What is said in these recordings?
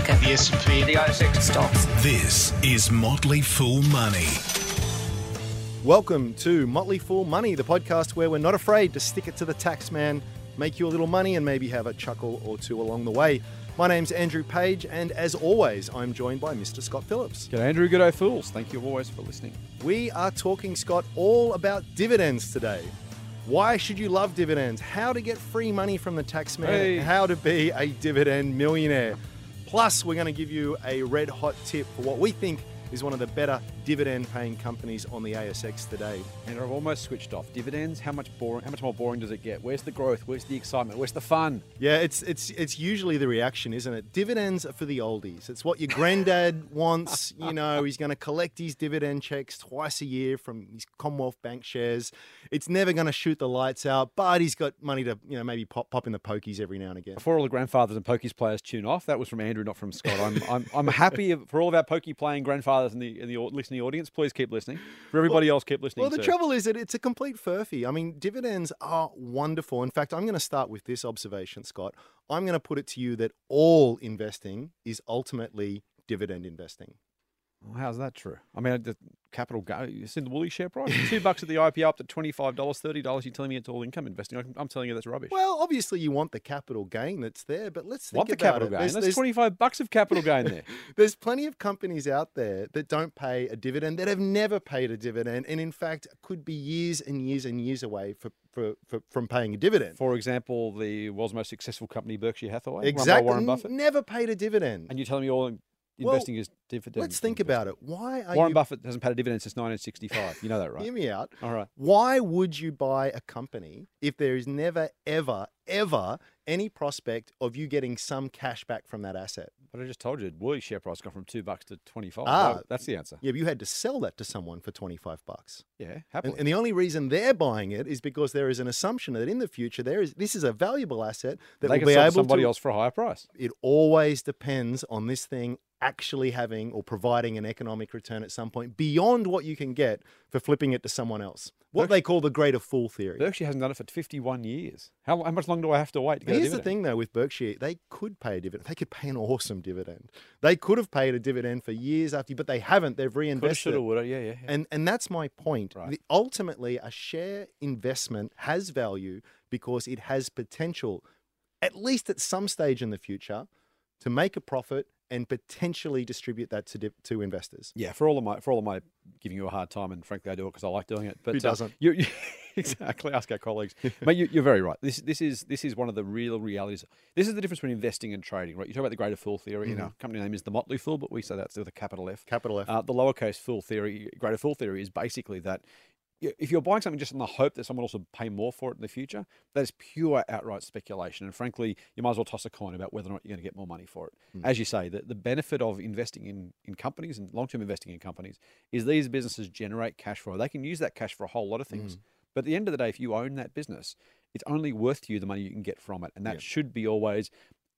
market. The S&P. The ASX Stocks. This is Motley Fool Money. Welcome to Motley Fool Money, the podcast where we're not afraid to stick it to the tax man, make you a little money, and maybe have a chuckle or two along the way. My name's Andrew Page, and as always, I'm joined by Mr. Scott Phillips. Good Andrew. G'day, fools. Thank you always for listening. We are talking, Scott, all about dividends today. Why should you love dividends? How to get free money from the tax man? Hey. How to be a dividend millionaire? Plus, we're going to give you a red hot tip for what we think is one of the better dividend paying companies on the ASX today. And I've almost switched off. Dividends, how much boring how much more boring does it get? Where's the growth? Where's the excitement? Where's the fun? Yeah, it's it's it's usually the reaction, isn't it? Dividends are for the oldies. It's what your granddad wants. You know, he's going to collect his dividend checks twice a year from his Commonwealth Bank shares. It's never going to shoot the lights out, but he's got money to you know maybe pop pop in the pokies every now and again. Before all the grandfathers and pokies players tune off, that was from Andrew, not from Scott. I'm I'm, I'm happy for all of our pokey playing grandfathers in the in the listening audience. Please keep listening. For everybody else, keep listening. Well, the too. trouble is that it's a complete furphy. I mean, dividends are wonderful. In fact, I'm going to start with this observation, Scott. I'm going to put it to you that all investing is ultimately dividend investing. Well, how's that true? I mean, the capital go. You seen the Woolly share price? Two bucks at the IPO up to twenty five dollars, thirty dollars. You're telling me it's all income investing? I'm- telling you that's rubbish. Well, obviously you want the capital gain that's there, but let's think What the about capital it. gain? There's, That's there's- twenty five bucks of capital gain there. there's plenty of companies out there that don't pay a dividend, that have never paid a dividend, and in fact could be years and years and years away for, for, for, from paying a dividend. For example, the world's most successful company, Berkshire Hathaway, run by exactly. Warren Buffett. Never paid a dividend. And you're telling me all in- Well, investing is dividend. Let's think about it. Why are Warren you Buffett hasn't paid a dividend since 1965. You know that, right? Hear me out. All right. Why would you buy a company if there is never, ever, ever any prospect of you getting some cash back from that asset? But I just told you, Woolly share price gone from two bucks to 25. Ah. Well, that's the answer. Yeah, but you had to sell that to someone for 25 bucks. Yeah, And, happily. and the only reason they're buying it is because there is an assumption that in the future there is this is a valuable asset that they will can be able somebody to. else for a higher price. It always depends on this thing actually having or providing an economic return at some point beyond what you can get for flipping it to someone else. What Berkshire- they call the greater fool theory. Berkshire hasn't done it for 51 years. How, how much longer do I have to wait to Here's the thing, though, with Berkshire, they could pay a dividend. They could pay an awesome dividend. They could have paid a dividend for years after, but they haven't. They've reinvested. it. woulda. Yeah, yeah. yeah. And and that's my point. Right. The- ultimately, a share investment has value because it has potential, at least at some stage in the future, to make a profit and potentially distribute that to di- to investors. Yeah, for all of my for all of my giving you a hard time, and frankly, I do it because I like doing it. But Who uh, doesn't? you, you, exactly. Ask our colleagues. Mate, you, you're very right. This this is this is one of the real realities. This is the difference between investing and trading, right? You talk about the greater fool theory. You Mm-hmm. know, company name is the Motley Fool, but we say that's with a capital F. Capital F. Uh, the lowercase fool theory, greater fool theory, is basically that if you're buying something just in the hope that someone else will pay more for it in the future, that is pure outright speculation. And frankly, you might as well toss a coin about whether or not you're going to get more money for it. Hmm. As you say, the, the benefit of investing in, in companies and long term investing in companies is these businesses generate cash flow. They can use that cash for a whole lot of things. Hmm. But at the end of the day, if you own that business, it's only worth to you the money you can get from it. And that should be always,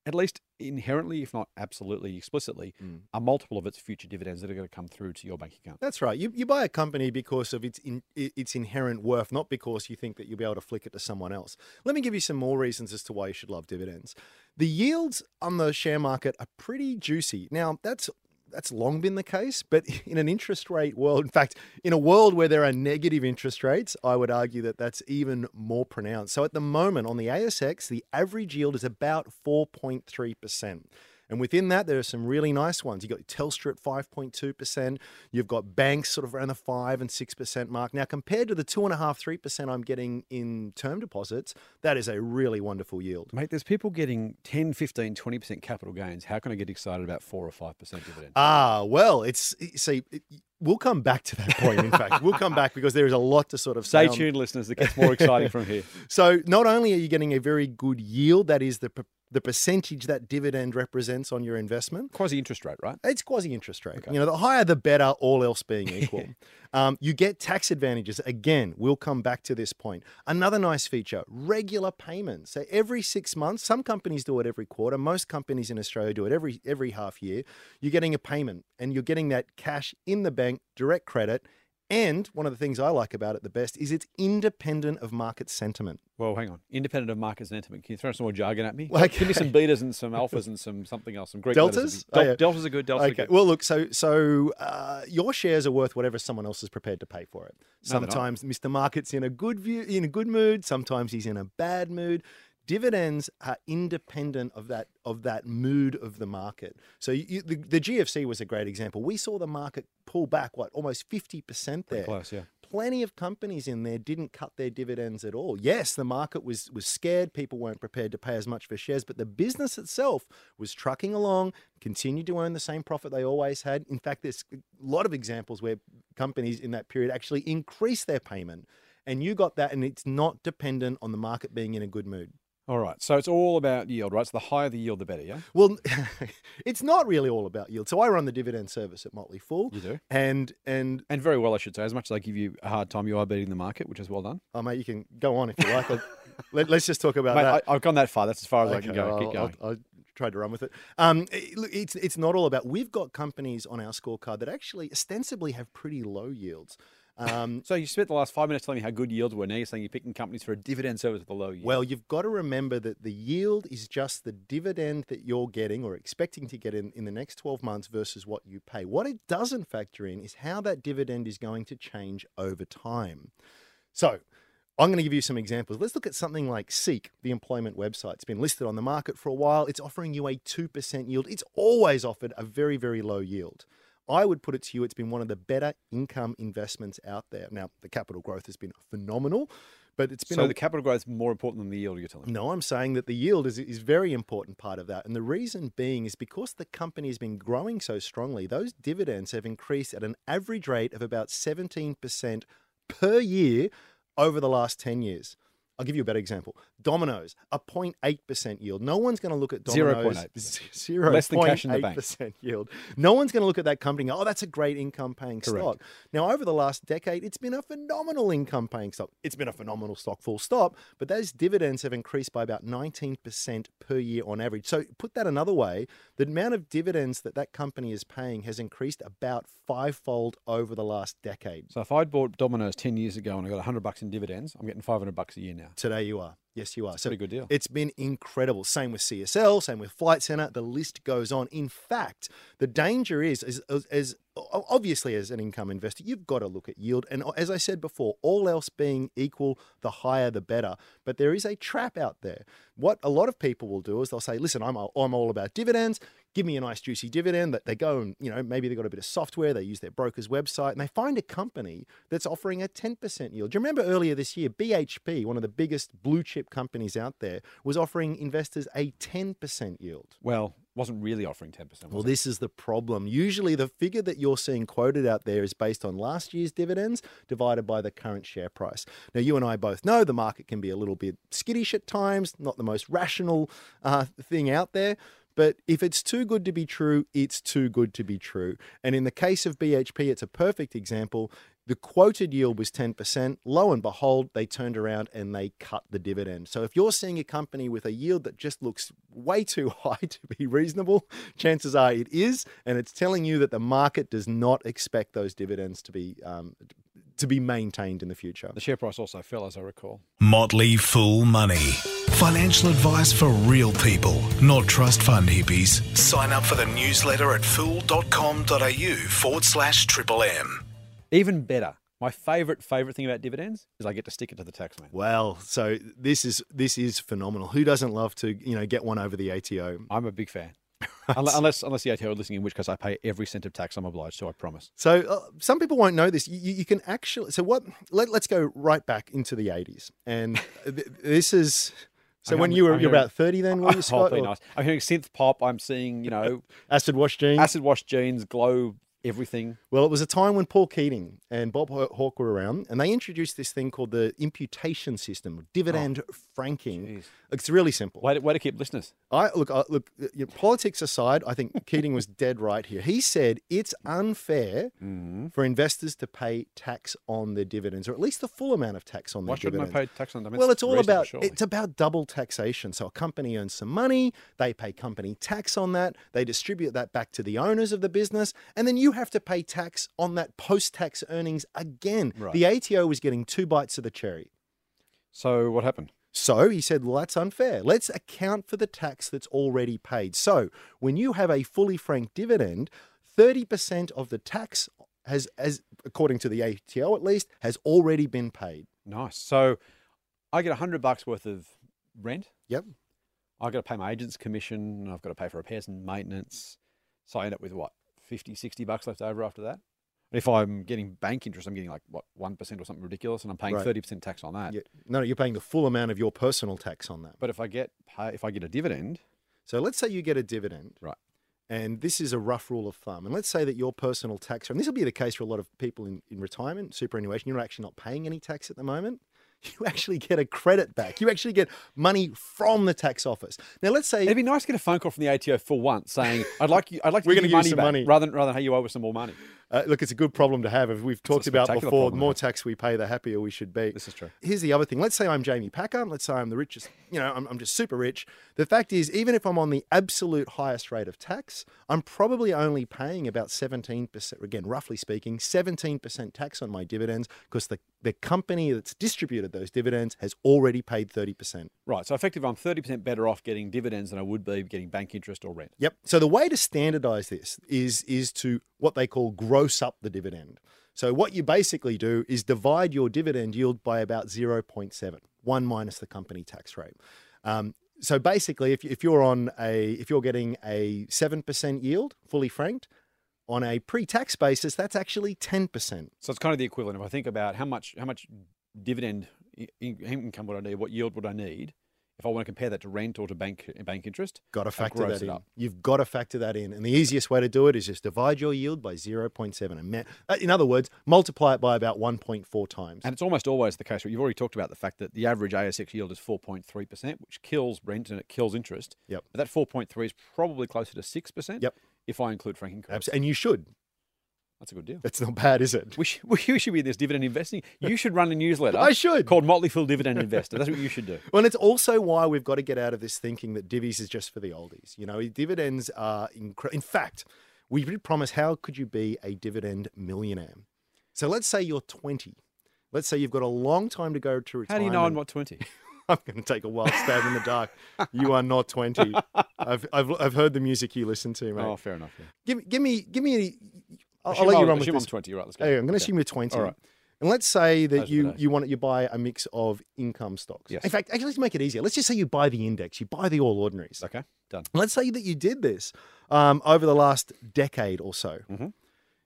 at least inherently, if not absolutely explicitly, Hmm. a multiple of its future dividends that are going to come through to your bank account. That's right. You, you buy a company because of its in, its inherent worth, not because you think that you'll be able to flick it to someone else. Let me give you some more reasons as to why you should love dividends. The yields on the share market are pretty juicy. Now, that's that's long been the case, but in an interest rate world, in fact, in a world where there are negative interest rates, I would argue that that's even more pronounced. So at the moment on the ASX, the average yield is about 4.3%. And within that, there are some really nice ones. You've got Telstra at 5.2%. You've got banks sort of around the 5 and 6% mark. Now, compared to the 2.5%, 3% I'm getting in term deposits, that is a really wonderful yield. Mate, there's people getting 10, 15, 20% capital gains. How can I get excited about 4 or 5% dividend? Ah, well, it's, see, it, we'll come back to that point, in fact. We'll come back because there is a lot to sort of Stay tuned, listeners. It gets more exciting from here. So not only are you getting a very good yield, that is the the percentage that dividend represents on your investment. Quasi interest rate, right? It's quasi interest rate. You know, the higher the better, all else being equal. um, you get tax advantages. Again, we'll come back to this point. Another nice feature regular payments. So every six months, some companies do it every quarter. Most companies in Australia do it every, every half year. You're getting a payment and you're getting that cash in the bank, direct credit. And one of the things I like about it the best is it's independent of market sentiment. Well, hang on. Independent of market sentiment. Can you throw some more jargon at me? Well, Give me some betas and some alphas and some something else. Some Greek Deltas? be- Oh, yeah. Deltas are good. Deltas are Okay. good. Well, look. So, so uh, your shares are worth whatever someone else is prepared to pay for it. No. Sometimes Mr. Market's in a good view, in a good mood. Sometimes he's in a bad mood. Dividends are independent of that of that mood of the market. So, you, the, the GFC was a great example. We saw the market pull back what almost fifty percent there. Close, yeah. Plenty of companies in there didn't cut their dividends at all. Yes, the market was was scared. People weren't prepared to pay as much for shares, but the business itself was trucking along, continued to earn the same profit they always had. In fact, there's a lot of examples where companies in that period actually increased their payment. And you got that, and it's not dependent on the market being in a good mood. All right. So it's all about yield, right? So the higher the yield, the better, yeah? Well, it's not really all about yield. So I run the dividend service at Motley Fool, You do. and and And very well, I should say. As much as I give you a hard time, you are beating the market, which is well done. oh mate, you can go on if you like. Let, us just talk about Mate, that. I, I've gone that far. That's as far as I can go. I'll- Keep going. I'll, I'll try to run with it. Um, it- it's it's not all about. We've got companies on our scorecard that actually ostensibly have pretty low yields. Um, so you spent the last five minutes telling me how good yields were. Now you're saying you're picking companies for a dividend service with a low yield. well, you've got to remember that the yield is just the dividend that you're getting or expecting to get in, in the next 12 months versus what you pay. What it doesn't factor in is how that dividend is going to change over time. So, I'm going to give you some examples. Let's look at something like Seek, the employment website. It's been listed on the market for a while. It's offering you a 2% yield. It's always offered a very, very low yield. I would put it to you, it's been one of the better income investments out there. Now, the capital growth has been phenomenal, but it's been so a, the capital growth is more important than the yield, you're telling me. no, I'm saying that the yield is is very important part of that. And the reason being is because the company has been growing so strongly, those dividends have increased at an average rate of about 17% per year over the last 10 years. I'll give you a better example. Domino's, a 0.8% yield. No one's going to look at Domino's. 0.8%. Zero Less than cash in the bank. percent yield. No one's going to look at that company and go, oh, that's a great income paying Correct. stock. Now, over the last decade, it's been a phenomenal income paying stock. It's been a phenomenal stock, full stop. But those dividends have increased by about 19% per year on average. So, put that another way, the amount of dividends that that company is paying has increased about fivefold over the last decade. So if I'd bought Domino's 10 years ago and I got 100 bucks in dividends, I'm getting 500 bucks a year now. Today, you are. Yes, you are. So Pretty good deal. It's been incredible. Same with CSL, same with Flight Centre. The list goes on. In fact, the danger is, as, as, as obviously as an income investor, you've got to look at yield. And as I said before, all else being equal, the higher the better. But there is a trap out there. What a lot of people will do is they'll say, "Listen, I'm all, I'm all about dividends. Give me a nice juicy dividend." That they go and you know maybe they've got a bit of software. They use their broker's website and they find a company that's offering a 10% yield. Do you remember earlier this year, BHP, one of the biggest blue chip companies out there, was offering investors a 10% yield? Well, wasn't really offering 10%. Was Well, it? this is the problem. Usually, the figure that you're seeing quoted out there is based on last year's dividends divided by the current share price. Now, you and I both know the market can be a little bit skittish at times, not the most rational uh, thing out there. But if it's too good to be true, it's too good to be true. And in the case of BHP, it's a perfect example. The quoted yield was 10%. Lo and behold, they turned around and they cut the dividend. So if you're seeing a company with a yield that just looks way too high to be reasonable, chances are it is. And it's telling you that the market does not expect those dividends to be. Um, to be maintained in the future. the share price also fell, as I recall. Motley Fool Money. Financial advice for real people, not trust fund hippies. Sign up for the newsletter at fool.com.au forward slash triple M. Even better, my favourite, favourite thing about dividends is I get to stick it to the taxman. Well, so this is this is phenomenal. Who doesn't love to you know get one over the ATO? I'm a big fan. Unle- unless, unless the ATO are listening, in which case I pay every cent of tax I'm obliged to, I promise. So uh, some people won't know this. You, you can actually. So what? Let, let's go right back into the eighties, and th- this is. So I'm when you were I'm you're hearing- about thirty then, were Oh, you, Scott? be nice. I'm hearing synth pop. I'm seeing, you know, Acid wash jeans. acid wash jeans, glow, everything. Well, it was a time when Paul Keating and Bob Hawke were around, and they introduced this thing called the imputation system, dividend franking. jeez. It's really simple. Way to, way to keep listeners. I look, I, look. you know, politics aside, I think Keating was dead right here. He said it's unfair Mm-hmm. for investors to pay tax on their dividends, or at least the full amount of tax on their Why shouldn't dividends. I pay tax on them? well, it's all about surely. it's about double taxation. So a company earns some money, they pay company tax on that, they distribute that back to the owners of the business, and then you you have to pay tax on that post-tax earnings again. Right. The ATO was getting two bites of the cherry. So what happened? So he said, well, that's unfair. Let's account for the tax that's already paid. So when you have a fully franked dividend, 30% of the tax has, as according to the ATO at least, has already been paid. Nice. So I get a hundred bucks worth of rent. Yep. I've got to pay my agent's commission. I've got to pay for repairs and maintenance. So I end up with what, 50, 60 bucks left over after that? And if I'm getting bank interest, I'm getting like, what, 1% or something ridiculous, and I'm paying Right. 30% tax on that. Yeah. No, no, you're paying the full amount of your personal tax on that. But if I get pay, if I get a dividend, So let's say you get a dividend. Right. And this is a rough rule of thumb. And let's say that your personal tax, and this will be the case for a lot of people in, in retirement, superannuation, you're actually not paying any tax at the moment. You actually get a credit back. You actually get money from the tax office. Now, let's say it'd be nice to get a phone call from the ATO for once saying, "I'd like you, I'd like to We're give you give money you some back," money. rather than rather than hey, you owe us some more money. Uh, look, it's a good problem to have. As we've talked about before, the more tax we pay, the happier we should be. This is true. Here's the other thing. Let's say I'm Jamie Packer. Let's say I'm the richest, you know, I'm, I'm just super rich. The fact is, even if I'm on the absolute highest rate of tax, I'm probably only paying about 17%, again, roughly speaking, 17% tax on my dividends because the, the company that's distributed those dividends has already paid 30%. Right. So effectively, I'm 30% better off getting dividends than I would be getting bank interest or rent. Yep. So the way to standardize this is is to what they call gross up the dividend. So what you basically do is divide your dividend yield by about 0.7, one minus the company tax rate. Um, so basically, if, if you're on a if you're getting a seven percent yield, fully franked, on a pre-tax basis, that's actually ten percent. So it's kind of the equivalent. If I think about how much how much dividend income would I need, what yield would I need, if I want to compare that to rent or to bank bank interest, Got to factor that in. up. You've got to factor that in, and the easiest way to do it is just divide your yield by 0.7. And ma- uh, in other words, multiply it by about 1.4 times. And it's almost always the case you've already talked about the fact that the average ASX yield is 4.3%, which kills rent and it kills interest. Yep. But that 4.3 is probably closer to 6%. Yep. If I include franking credits. And you should. That's a good deal. That's not bad, is it? We should, we should be in this dividend investing. You should run a newsletter. I should. Called Motley Fool Dividend Investor. That's what you should do. Well, it's also why we've got to get out of this thinking that divvies is just for the oldies. You know, dividends are incre- in fact, we did promise how could you be a dividend millionaire? So let's say you're 20. Let's say you've got a long time to go to retirement. How do you know I'm not 20? I'm going to take a wild stab in the dark. You are not 20. I've, I've, I've heard the music you listen to, mate. Oh, fair enough. Yeah. Give, me- give me, give me. A, I'll, I'll let you run with this. I'm 20. Right, let's go. Okay, I'm going to Okay. assume you're 20. All right. And let's say that Those you you want you buy a mix of income stocks. Yes. In fact, actually, let's make it easier. Let's just say you buy the index. You buy the all ordinaries. Okay, done. Let's say that you did this um, over the last decade or so. Mhm.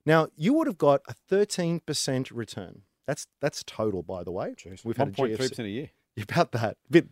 Now you would have got a 13% return. That's that's total, by the way. Jeez. We've had a 1.3% GFC a year. about that a bit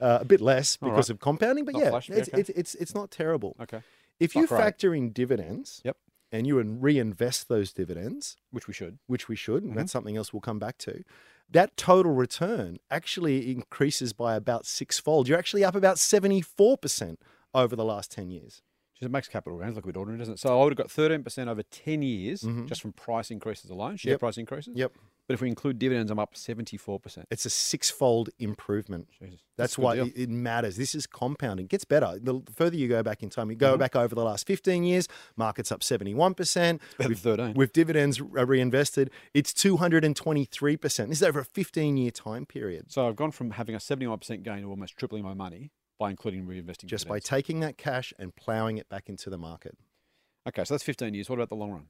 uh, a bit less because right. of compounding, but Not yeah, flash, it's, okay. it's it's it's not terrible. Okay. If you factor in dividends, Yep. And you and reinvest those dividends, Which we should. which we should, and Mhm. that's something else we'll come back to. That total return actually increases by about sixfold. You're actually up about 74% over the last 10 years. Just it makes capital gains look a bit ordinary, doesn't it? So I would have got 13% over 10 years Mhm. just from price increases alone, share Yep. price increases. Yep. But if we include dividends, I'm up 74%. It's a sixfold improvement. Jesus. That's good why deal. it, matters. This is compounding. It gets better. The further you go back in time, you go Mhm. back over the last 15 years, market's up 71%. With, 13. with dividends reinvested, it's 223%. This is over a 15 year time period. So I've gone from having a 71% gain to almost tripling my money by including reinvesting Just by taking that cash and plowing it back into the market. Okay, so that's 15 years. What about the long run?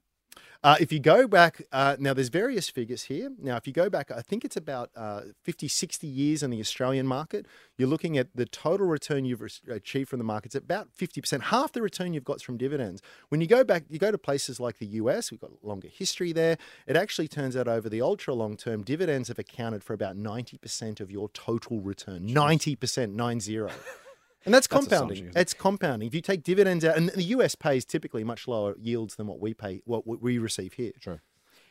Uh, if you go back, uh, now there's various figures here. Now, if you go back, I think it's about uh, 50, 60 years in the Australian market, you're looking at the total return you've achieved from the markets, about 50%. Half the return you've got from dividends. When you go back, you go to places like the US, we've got longer history there. It actually turns out over the ultra long term, dividends have accounted for about 90% of your total return. 90%, nine zero. And that's compounding. That's, compounding. If you take dividends out, and the US pays typically much lower yields than what we pay, what we receive here. True.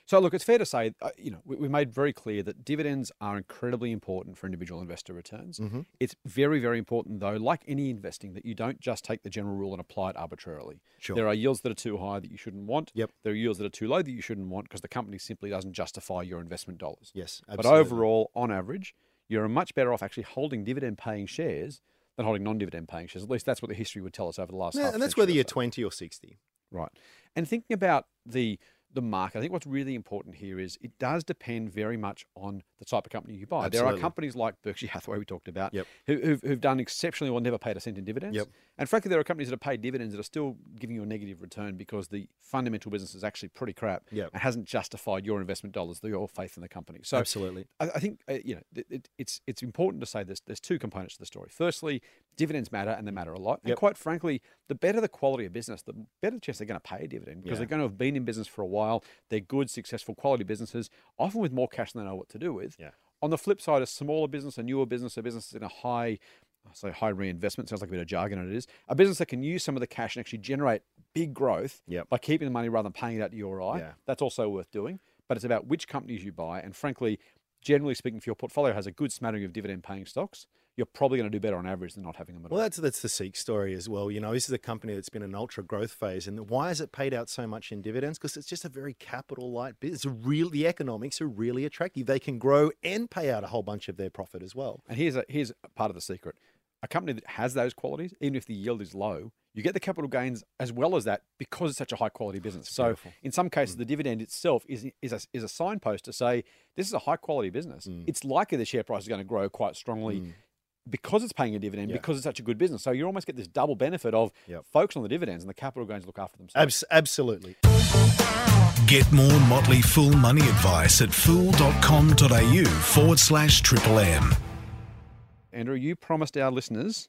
So look, it's fair to say, uh, you know, we, we made very clear that dividends are incredibly important for individual investor returns. Mhm. It's very, very important, though, like any investing, that you don't just take the general rule and apply it arbitrarily. Sure. There are yields that are too high that you shouldn't want. Yep. There are yields that are too low that you shouldn't want because the company simply doesn't justify your investment dollars. Yes, But overall, on average, you're much better off actually holding dividend paying shares than holding non dividend paying shares. At least that's what the history would tell us over the last Yeah, and that's whether you're so. 20 or 60. Right. And thinking about the the market, I think what's really important here is it does depend very much on the type of company you buy. There are companies like Berkshire Hathaway we talked about Yep. who, who've, who've done exceptionally well, never paid a cent in dividends. Yep. And frankly, there are companies that have paid dividends that are still giving you a negative return because the fundamental business is actually pretty crap Yep. and hasn't justified your investment dollars, your faith in the company. So Absolutely. I, I think uh, you know it, it's it's important to say this. There's two components to the story. Firstly, dividends matter and they mm. matter a lot. And Yep. quite frankly, the better the quality of business, the better the chance they're going to pay a dividend because Yeah. they're going to have been in business for a while. They're good, successful, quality businesses, often with more cash than they know what to do with. Yeah. On the flip side, a smaller business, a newer business, a business in a high I say high reinvestment sounds like a bit of jargon, and it is a business that can use some of the cash and actually generate big growth Yep. by keeping the money rather than paying it out to your eye. Yeah. That's also worth doing. But it's about which companies you buy, and frankly, generally speaking, if your portfolio has a good smattering of dividend-paying stocks, you're probably going to do better on average than not having them at Well, all. that's that's the Seek story as well. You know, this is a company that's been in an ultra growth phase, and why has it paid out so much in dividends? Because it's just a very capital light business. Real, the economics are really attractive. They can grow and pay out a whole bunch of their profit as well. And here's a, here's part of the secret: a company that has those qualities, even if the yield is low, you get the capital gains as well as that because it's such a high quality business. So beautiful. in some cases, mm. the dividend itself is is a, is a signpost to say this is a high quality business. Mm. It's likely the share price is going to grow quite strongly. Mm. Because it's paying a dividend, Yeah. because it's such a good business. So you almost get this double benefit of Yep. focus on the dividends and the capital gains look after themselves. Abs- absolutely. Get more Motley Fool money advice at fool.com.au forward slash triple M. Andrew, you promised our listeners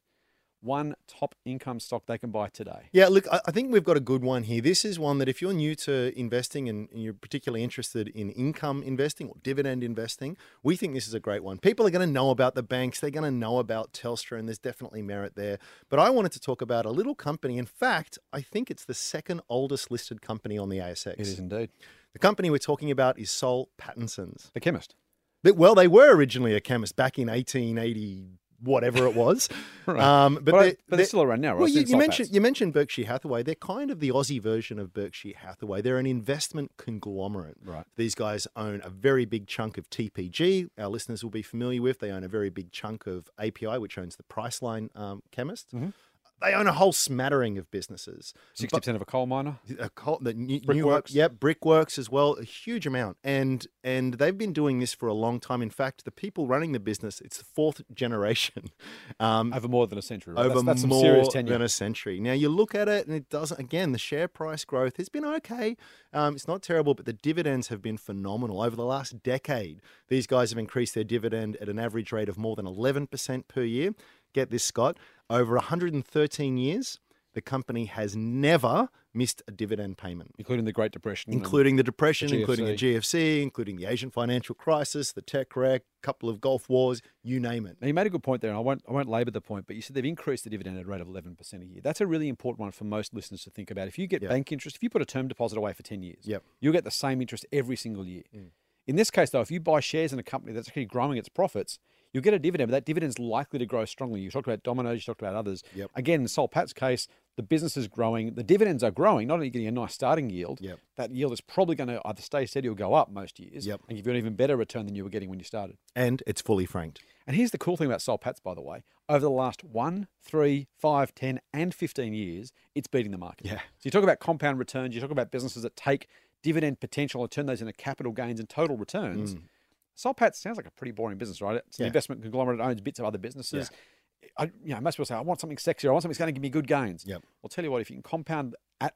one top income stock they can buy today. Yeah, look, I think we've got a good one here. This is one that if you're new to investing and and you're particularly interested in income investing or dividend investing, we think this is a great one. People are going to know about the banks, they're going to know about Telstra, and there's definitely merit there. But I wanted to talk about a little company. In fact, I think it's the second oldest listed company on the ASX. It is indeed. The company we're talking about is Soul Pattinson's. The chemist. Well, they were originally a chemist back in 1880, whatever it was. Right. um, but But, they- but they're they- still around now, right? well, you, you mentioned you mentioned Berkshire Hathaway. They're kind of the Aussie version of Berkshire Hathaway. They're an investment conglomerate. Right. These guys own a very big chunk of TPG. Our listeners will be familiar with. They own a very big chunk of API, which owns the Priceline um, Chemist. Mm-hmm. They own a whole smattering of businesses. Sixty percent of a coal miner. A col- the new, New Brickworks. Hope, yep, Brickworks as well, a huge amount, and and they've been doing this for a long time. In fact, the people running the business, it's the fourth generation, um, Over more than a century. Right? over that's, that's more serious tenure. than a century. Now you look at it, and it doesn't. Again, the share price growth has been okay. Um, it's not terrible, but the dividends have been phenomenal over the last decade. These guys have increased their dividend at an average rate of more than eleven percent per year. Get this, Scott. Over 113 years, the company has never missed a dividend payment including the Great Depression. including the depression, the including the GFC. Including the Asian financial crisis, the tech wreck, a couple of Gulf wars, you name it. Now, you made a good point there, and I won't, I won't labour the point, but you said they've increased the dividend at a rate of 11% a year. That's a really important one for most listeners to think about. If you get Yeah. bank interest, if you put a term deposit away for 10 years, Yep. you'll get the same interest every single year. Mm. In this case, though, if you buy shares in a company that's actually growing its profits, you'll get a dividend, but that dividend's likely to grow strongly. You talked about Domino's, you talked about others. Yep. Again, in Soul Pat's case, the business is growing, the dividends are growing, not only getting a nice starting yield, Yep. that yield is probably going to either stay steady or go up most years Yep. and give you an even better return than you were getting when you started. And it's fully franked. And here's the cool thing about Soul Pats, by the way. Over the last one, three, five, 10, and 15 years, it's beating the market. Yeah. So you talk about compound returns, you talk about businesses that take dividend potential and turn those into capital gains and total returns. Soul Pats sounds like a pretty boring business, right? It's an. Yeah. investment conglomerate that owns bits of other businesses. I, you know, most people say, I want something sexier. I want something that's going to give me good gains. Yep. Well, tell you what, if you can compound at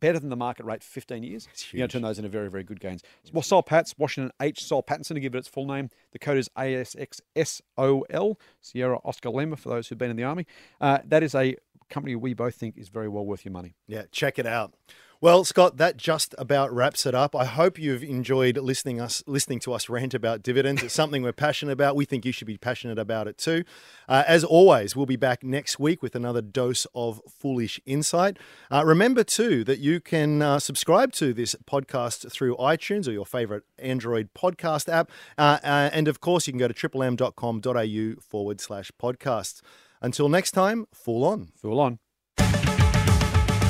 better than the market rate for 15 years, you're going to turn those into very, very good gains. Well, Soul Pats, Washington H. Soul Pattinson, to give it its full name. The code is ASXSOL, Sierra Oscar Lima, for those who've been in the Army. Uh, that is a company we both think is very well worth your money. Yeah, check it out. Well, Scott, that just about wraps it up. I hope you've enjoyed listening us listening to us rant about dividends. It's something we're passionate about. We think you should be passionate about it too. Uh, as always, we'll be back next week with another dose of foolish insight. Uh, remember too that you can uh, subscribe to this podcast through iTunes or your favorite Android podcast app, uh, uh, and of course, you can go to triplem.com.au forward slash podcasts. Until next time, full on. Fool on.